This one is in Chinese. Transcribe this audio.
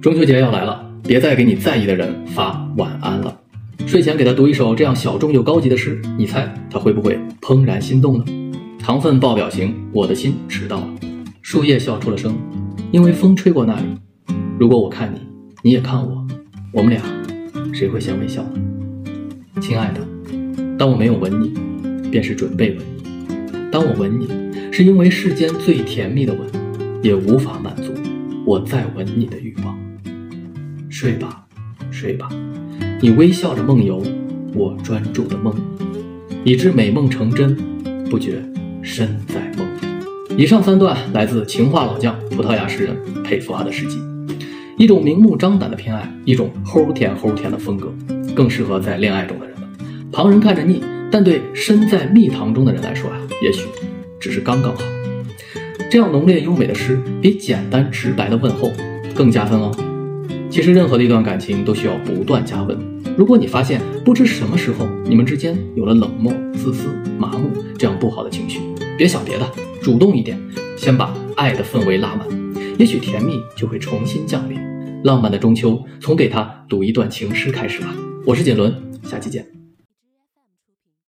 中秋节要来了，别再给你在意的人发晚安了。睡前给他读一首这样小众又高级的诗，你猜他会不会怦然心动呢？糖分爆表情，我的心迟到了。树叶笑出了声，因为风吹过那里。如果我看你，你也看我，我们俩谁会先微笑呢？亲爱的，当我没有吻你，便是准备吻你；当我吻你，是因为世间最甜蜜的吻，也无法满足我再吻你的欲望。睡吧，睡吧，你微笑着梦游，我专注的梦，以致美梦成真，不觉身在梦里。以上三段来自情话老将、葡萄牙诗人佩福阿的诗集。一种明目张胆的偏爱，一种齁甜齁甜的风格，更适合在恋爱中的人们。旁人看着腻，但对身在蜜糖中的人来说啊，也许只是刚刚好。这样浓烈优美的诗，比简单直白的问候更加分哦。其实，任何的一段感情都需要不断加温。如果你发现不知什么时候你们之间有了冷漠、自私、麻木这样不好的情绪，别想别的，主动一点，先把爱的氛围拉满，也许甜蜜就会重新降临。浪漫的中秋，从给他读一段情诗开始吧。我是锦纶，下期见。